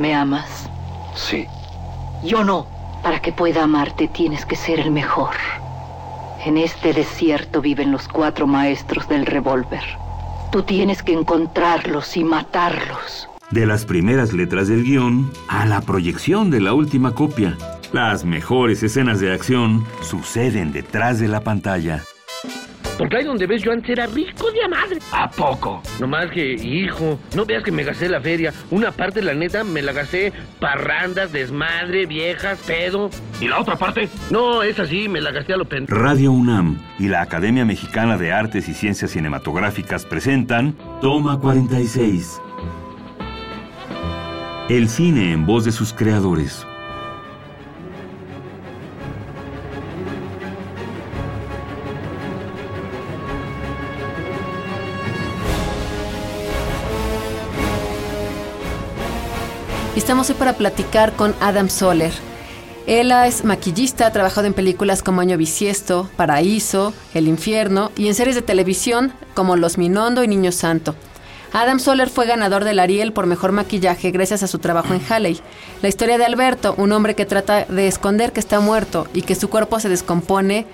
¿Me amas? Sí. Yo no. Para que pueda amarte tienes que ser el mejor. En este desierto viven los cuatro maestros del revólver. Tú tienes que encontrarlos y matarlos. De las primeras letras del guion a la proyección de la última copia. Las mejores escenas de acción suceden detrás de la pantalla. Porque ahí donde ves yo antes era rico de a madre. ¿A poco? No más que, hijo, no veas que me gasté la feria. Una parte, la neta, me la gasté parrandas, desmadre, viejas, pedo. ¿Y la otra parte? No, es así, me la gasté a lo pen... Radio UNAM y la Academia Mexicana de Artes y Ciencias Cinematográficas presentan Toma 46. El cine en voz de sus creadores. Estamos hoy para platicar con Adam Soler. Él es maquillista, ha trabajado en películas como Año Bisiesto, Paraíso, El Infierno y en series de televisión como Los Minondo y Niño Santo. Adam Soler fue ganador del Ariel por mejor maquillaje gracias a su trabajo en Halley. La historia de Alberto, un hombre que trata de esconder que está muerto y que su cuerpo se descompone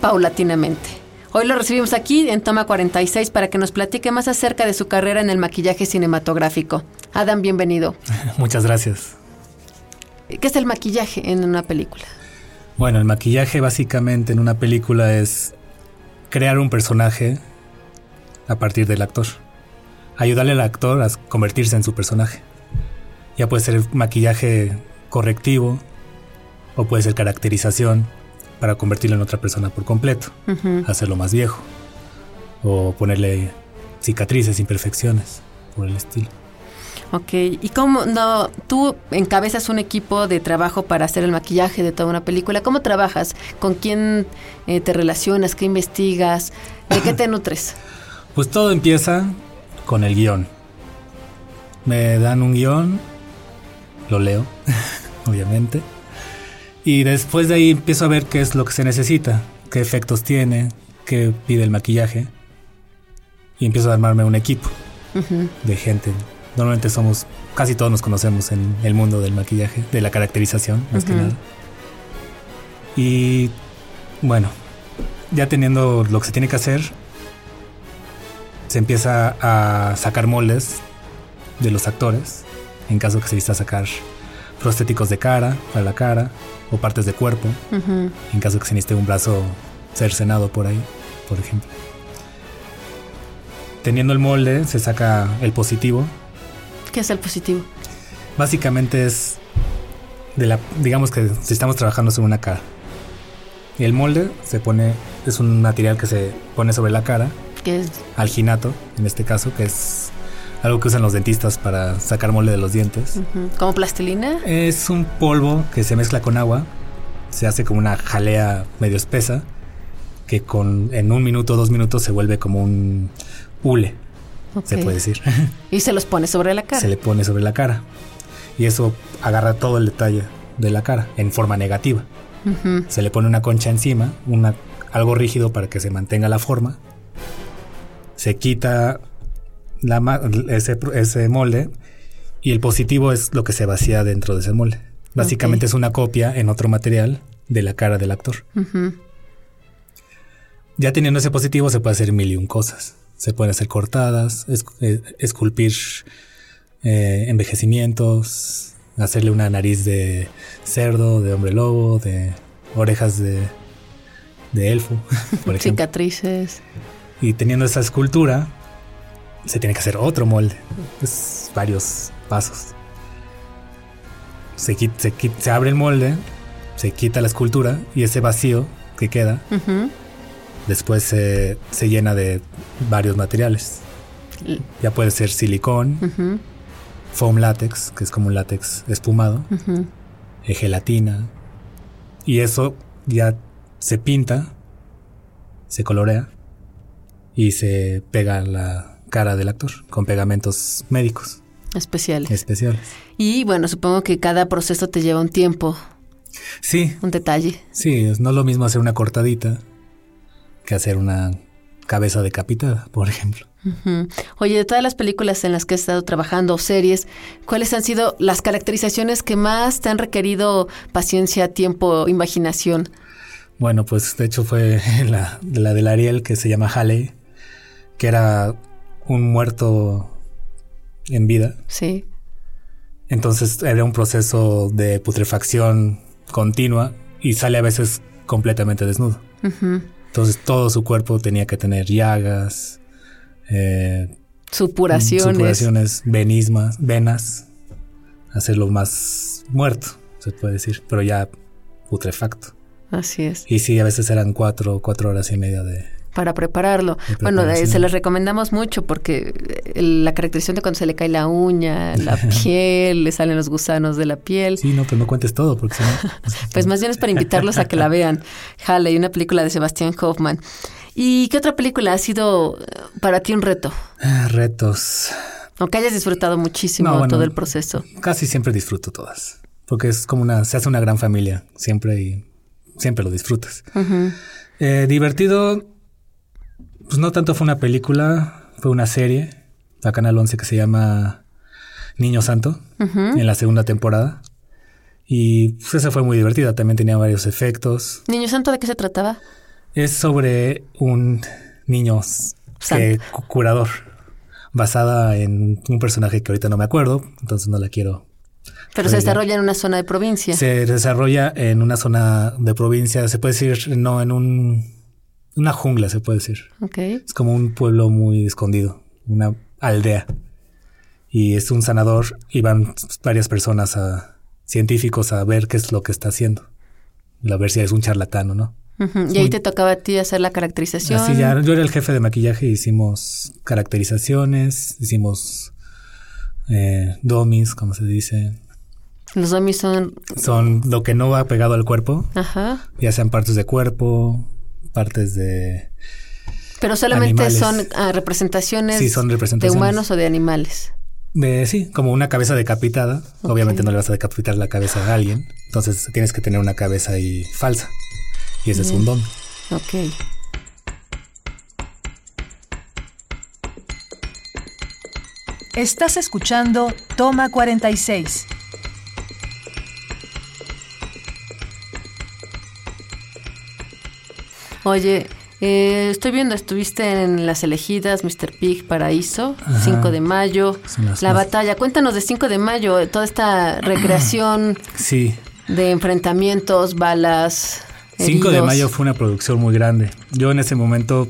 paulatinamente. Hoy lo recibimos aquí en Toma 46 para que nos platique más acerca de su carrera en el maquillaje cinematográfico. Adam, bienvenido. Muchas gracias. ¿Qué es el maquillaje en una película? Bueno, el maquillaje básicamente en una película es crear un personaje a partir del actor. Ayudarle al actor a convertirse en su personaje. Ya puede ser maquillaje correctivo o puede ser caracterización para convertirlo en otra persona por completo, hacerlo más viejo o ponerle cicatrices, imperfecciones por el estilo. Ok, ¿y cómo no, tú encabezas un equipo de trabajo para hacer el maquillaje de toda una película? ¿Cómo trabajas? ¿Con quién eh, te relacionas? ¿Qué investigas? ¿De qué te nutres? Pues todo empieza con el guion. Me dan un guion, lo leo, obviamente. Y después de ahí empiezo a ver qué es lo que se necesita, qué efectos tiene, qué pide el maquillaje. Y empiezo a armarme un equipo de gente. Normalmente somos, casi todos nos conocemos en el mundo del maquillaje, de la caracterización, más que nada. Y bueno, ya teniendo lo que se tiene que hacer, se empieza a sacar moldes de los actores, en caso que se necesita sacar prostéticos de cara, para la cara, o partes de cuerpo, en caso que se necesite un brazo cercenado por ahí, por ejemplo. Teniendo el molde, se saca el positivo. ¿Qué es el positivo? Básicamente es de la, digamos que si estamos trabajando sobre una cara. Y el molde se pone, es un material que se pone sobre la cara. ¿Qué es? Alginato, en este caso, que es algo que usan los dentistas para sacar molde de los dientes. ¿Como plastilina? Es un polvo que se mezcla con agua, se hace como una jalea medio espesa, que con en un minuto o dos minutos se vuelve como un hule, se puede decir. Y se los pone sobre la cara. Se le pone sobre la cara. Y eso agarra todo el detalle de la cara en forma negativa. Se le pone una concha encima, una, algo rígido para que se mantenga la forma. Se quita la, ese, ese, molde y el positivo es lo que se vacía dentro de ese molde. Básicamente es una copia en otro material de la cara del actor. Ya teniendo ese positivo se puede hacer mil y un cosas. Se pueden hacer cortadas, es- eh, esculpir eh, envejecimientos, hacerle una nariz de cerdo, de hombre lobo, de orejas de, de elfo, por ejemplo. Cicatrices. Y teniendo esa escultura, se tiene que hacer otro molde. Es varios pasos. Se, quit- se, quit- se abre el molde, se quita la escultura y ese vacío que queda después se, se llena de varios materiales. Ya puede ser silicón, foam látex, que es como un látex espumado, eh, gelatina. Y eso ya se pinta, se colorea y se pega la cara del actor con pegamentos médicos Especiales. especiales. Y bueno, supongo que cada proceso te lleva un tiempo, Sí, un detalle. sí, es no es lo mismo hacer una cortadita que hacer una cabeza decapitada, por ejemplo. Oye, de todas las películas en las que has estado trabajando o series, ¿cuáles han sido las caracterizaciones que más te han requerido paciencia, tiempo, imaginación? Bueno, pues de hecho fue la, la del Ariel que se llama Halley, que era un muerto en vida. Sí. Entonces era un proceso de putrefacción continua y sale a veces completamente desnudo. Entonces todo su cuerpo tenía que tener llagas, eh, Supuraciones. supuraciones, venismas, venas, hacerlo más muerto, se puede decir, pero ya putrefacto. Así es. Y sí, a veces eran cuatro, cuatro horas y media de... Para prepararlo. Bueno, eh, se les recomendamos mucho porque eh, la caracterización de cuando se le cae la uña, la piel, le salen los gusanos de la piel. Sí, no, pero no cuentes todo, porque si no... Pues más bien es para invitarlos a que la vean. Halley, una película de Sebastián Hoffman. ¿Y qué otra película ha sido eh, para ti un reto? Ah, Retos. O que hayas disfrutado muchísimo No, bueno. todo el proceso. Casi siempre disfruto todas. Porque es como una... Se hace una gran familia, siempre y siempre lo disfrutas. Eh, divertido, pues no tanto fue una película, fue una serie, la Canal 11 que se llama Niño Santo, en la segunda temporada. Y pues esa fue muy divertida, también tenía varios efectos. Niño Santo, ¿de qué se trataba? Es sobre un niño que, curador, basada en un personaje que ahorita no me acuerdo, entonces no la quiero. Pero se desarrolla en una zona de provincia. Se desarrolla en una zona de provincia, se puede decir, no, en un, una jungla, se puede decir. Es como un pueblo muy escondido, una aldea. Y es un sanador y van varias personas a científicos a ver qué es lo que está haciendo. A ver si es un charlatán o no. Y ahí te tocaba a ti hacer la caracterización. Así ya, yo era el jefe de maquillaje, hicimos caracterizaciones, hicimos eh, domis, como se dice. Los domis son... Son lo que no va pegado al cuerpo, Ajá. ya sean partes de cuerpo, partes de... Pero solamente Animales. son ah, representaciones, Sí, son representaciones. de humanos o de animales. De, sí, como una cabeza decapitada. Obviamente no le vas a decapitar la cabeza a alguien. Entonces tienes que tener una cabeza ahí falsa. Y ese es un don. Ok. Estás escuchando Toma 46. Oye, eh, estoy viendo, estuviste en Las Elegidas, Mr. Pig, Paraíso, 5 de mayo, las La Batalla. Cuéntanos de 5 de mayo, eh, toda esta recreación Sí. de enfrentamientos, balas. 5 de mayo fue una producción muy grande. Yo en ese momento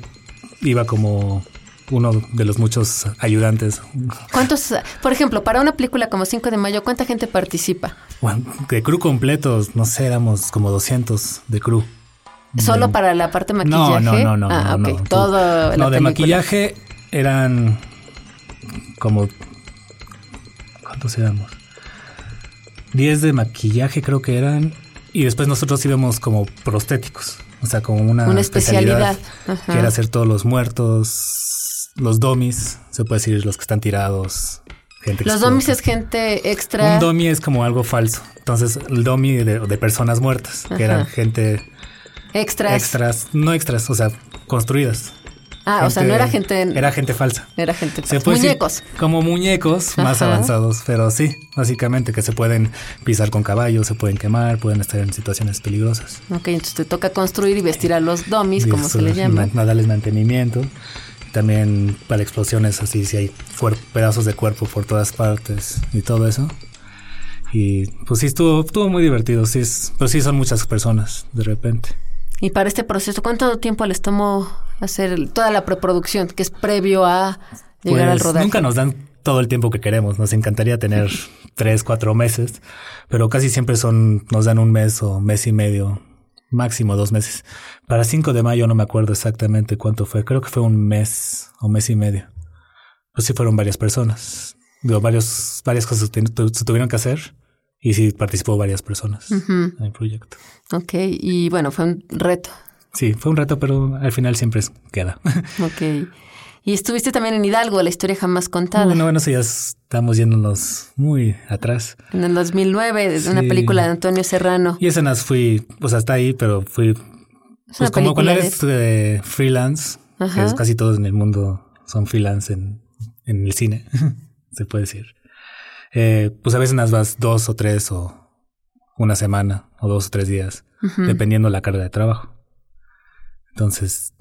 iba como uno de los muchos ayudantes. ¿Cuántos, por ejemplo, para una película como 5 de mayo, cuánta gente participa? Bueno, de crew completos, no sé, éramos como 200 de crew. ¿Solo para la parte No, maquillaje? no, no, no. Ah, no, ok. no. Todo la No, de maquillaje eran como... ¿Cuántos éramos? 10 de maquillaje creo que eran. Y después nosotros íbamos como prostéticos. O sea, como una, Una especialidad. Ajá. Que era hacer todos los muertos, los domis, se puede decir los que están tirados. Gente Los domis es gente extra. Un domi es como algo falso. Entonces, el domi de, de personas muertas, Ajá. que eran gente extras. extras, no extras, o sea, construidas. Ah, o sea, no era gente. Era gente falsa. Era gente. Se puede decir Muñecos. como muñecos más avanzados, pero sí, básicamente que se pueden pisar con caballos, se pueden quemar, pueden estar en situaciones peligrosas. Ok, entonces te toca construir y vestir a los dummies, como se le llama. Ma- darles mantenimiento. También para explosiones así, si hay pedazos de cuerpo por todas partes y todo eso. Y pues sí, estuvo, estuvo muy divertido, sí, es, pero sí son muchas personas de repente. Y para este proceso, ¿cuánto tiempo les tomó hacer toda la preproducción, que es previo a llegar al Pues, rodaje? Nunca nos dan todo el tiempo que queremos. Nos encantaría tener tres, cuatro meses, pero casi siempre son, nos dan un mes o mes y medio, máximo dos meses. Para 5 de mayo no me acuerdo exactamente cuánto fue. Creo que fue un mes o mes y medio. Pues sí fueron varias personas. Digo, varios, varias cosas se tuvieron que hacer y sí participó varias personas en el proyecto. Ok, y bueno, fue un reto. Sí, fue un reto, pero al final siempre queda. Ok. Y estuviste también en Hidalgo, la historia jamás contada. bueno, bueno, eso ya estamos yéndonos muy atrás. En el 2009, de una Sí. película de Antonio Serrano. Y escenas fui, pues hasta ahí, pero fui, pues como cuando eres de freelance, que es casi todos en el mundo son freelance en, en el cine, se puede decir. Eh, pues a veces nas vas dos o tres o una semana o dos o tres días, dependiendo la carga de trabajo. Entonces,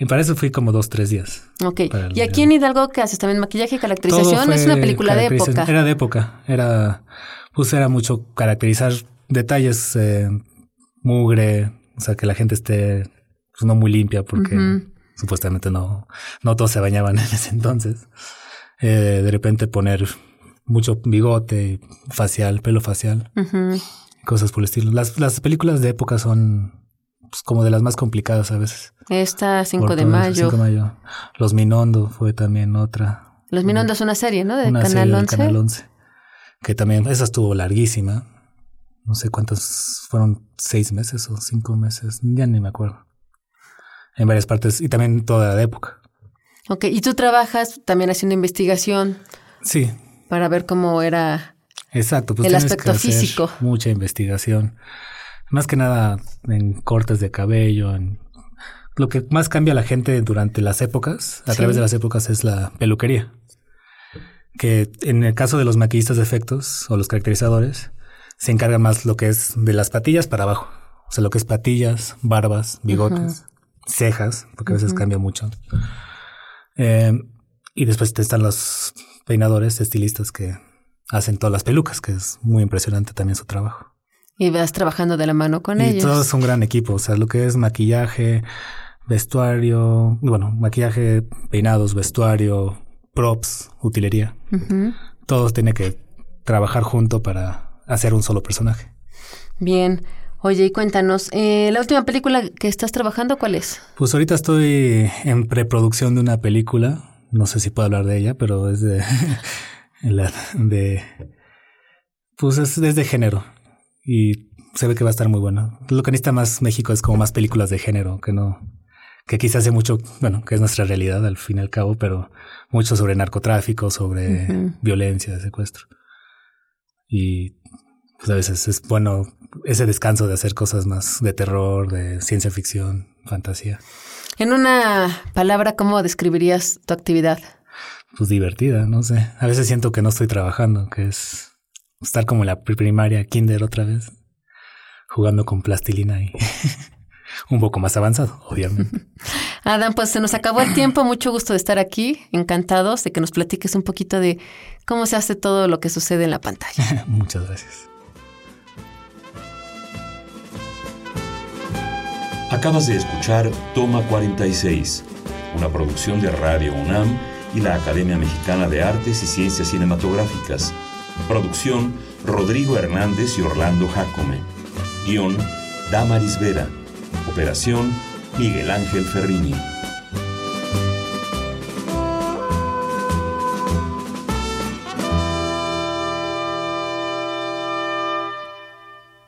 y para eso fui como dos, tres días. Ok. ¿Y aquí en Hidalgo qué haces? ¿También maquillaje y caracterización? Es una película de época. Era de época. Era, pues era mucho caracterizar detalles, eh, mugre, o sea, que la gente esté pues, no muy limpia porque supuestamente no, no todos se bañaban en ese entonces. Eh, de repente poner mucho bigote, facial, pelo facial, cosas por el estilo. Las, las películas de época son pues, como de las más complicadas a veces. Esta, 5 de mayo. mayo. Los Minondo fue también otra. Los Minondo es una serie, ¿no? De Canal 11. Canal 11. Que también, esa estuvo larguísima. No sé cuántos, fueron seis meses o cinco meses, ya ni me acuerdo. En varias partes y también toda la época. Ok, y tú trabajas también haciendo investigación. Sí. Para ver cómo era Exacto, pues el aspecto físico. Mucha investigación. Más que nada en cortes de cabello, en lo que más cambia a la gente durante las épocas, a través de las épocas, es la peluquería. Que en el caso de los maquillistas de efectos o los caracterizadores, se encarga más lo que es de las patillas para abajo. O sea, lo que es patillas, barbas, bigotes, cejas, porque a veces cambia mucho. Eh, y después están los peinadores, estilistas que hacen todas las pelucas, que es muy impresionante también su trabajo. Y vas trabajando de la mano con ellos. Y todo es un gran equipo, o sea, lo que es maquillaje, vestuario, bueno, maquillaje, peinados, vestuario, props, utilería. Todos tienen que trabajar junto para hacer un solo personaje. Bien. Oye, y cuéntanos, eh, ¿la última película que estás trabajando cuál es? Pues ahorita estoy en preproducción de una película. No sé si puedo hablar de ella, pero es de... de pues es, es de género y se ve que va a estar muy bueno. Lo que necesita más México es como más películas de género, que no, que quizás hace mucho, bueno, que es nuestra realidad al fin y al cabo, pero mucho sobre narcotráfico, sobre violencia, secuestro. Y pues a veces es bueno ese descanso de hacer cosas más de terror, de ciencia ficción, fantasía. En una palabra, ¿cómo describirías tu actividad? Pues divertida, no sé. A veces siento que no estoy trabajando, que es estar como en la primaria, kinder otra vez, jugando con plastilina y un poco más avanzado, obviamente. Adam, pues se nos acabó el tiempo, mucho gusto de estar aquí, encantados de que nos platiques un poquito de cómo se hace todo lo que sucede en la pantalla. Muchas gracias. Acabas de escuchar Toma 46, una producción de Radio UNAM y la Academia Mexicana de Artes y Ciencias Cinematográficas. Producción Rodrigo Hernández y Orlando Jacome. Guión Damaris Vera. Operación Miguel Ángel Ferrini.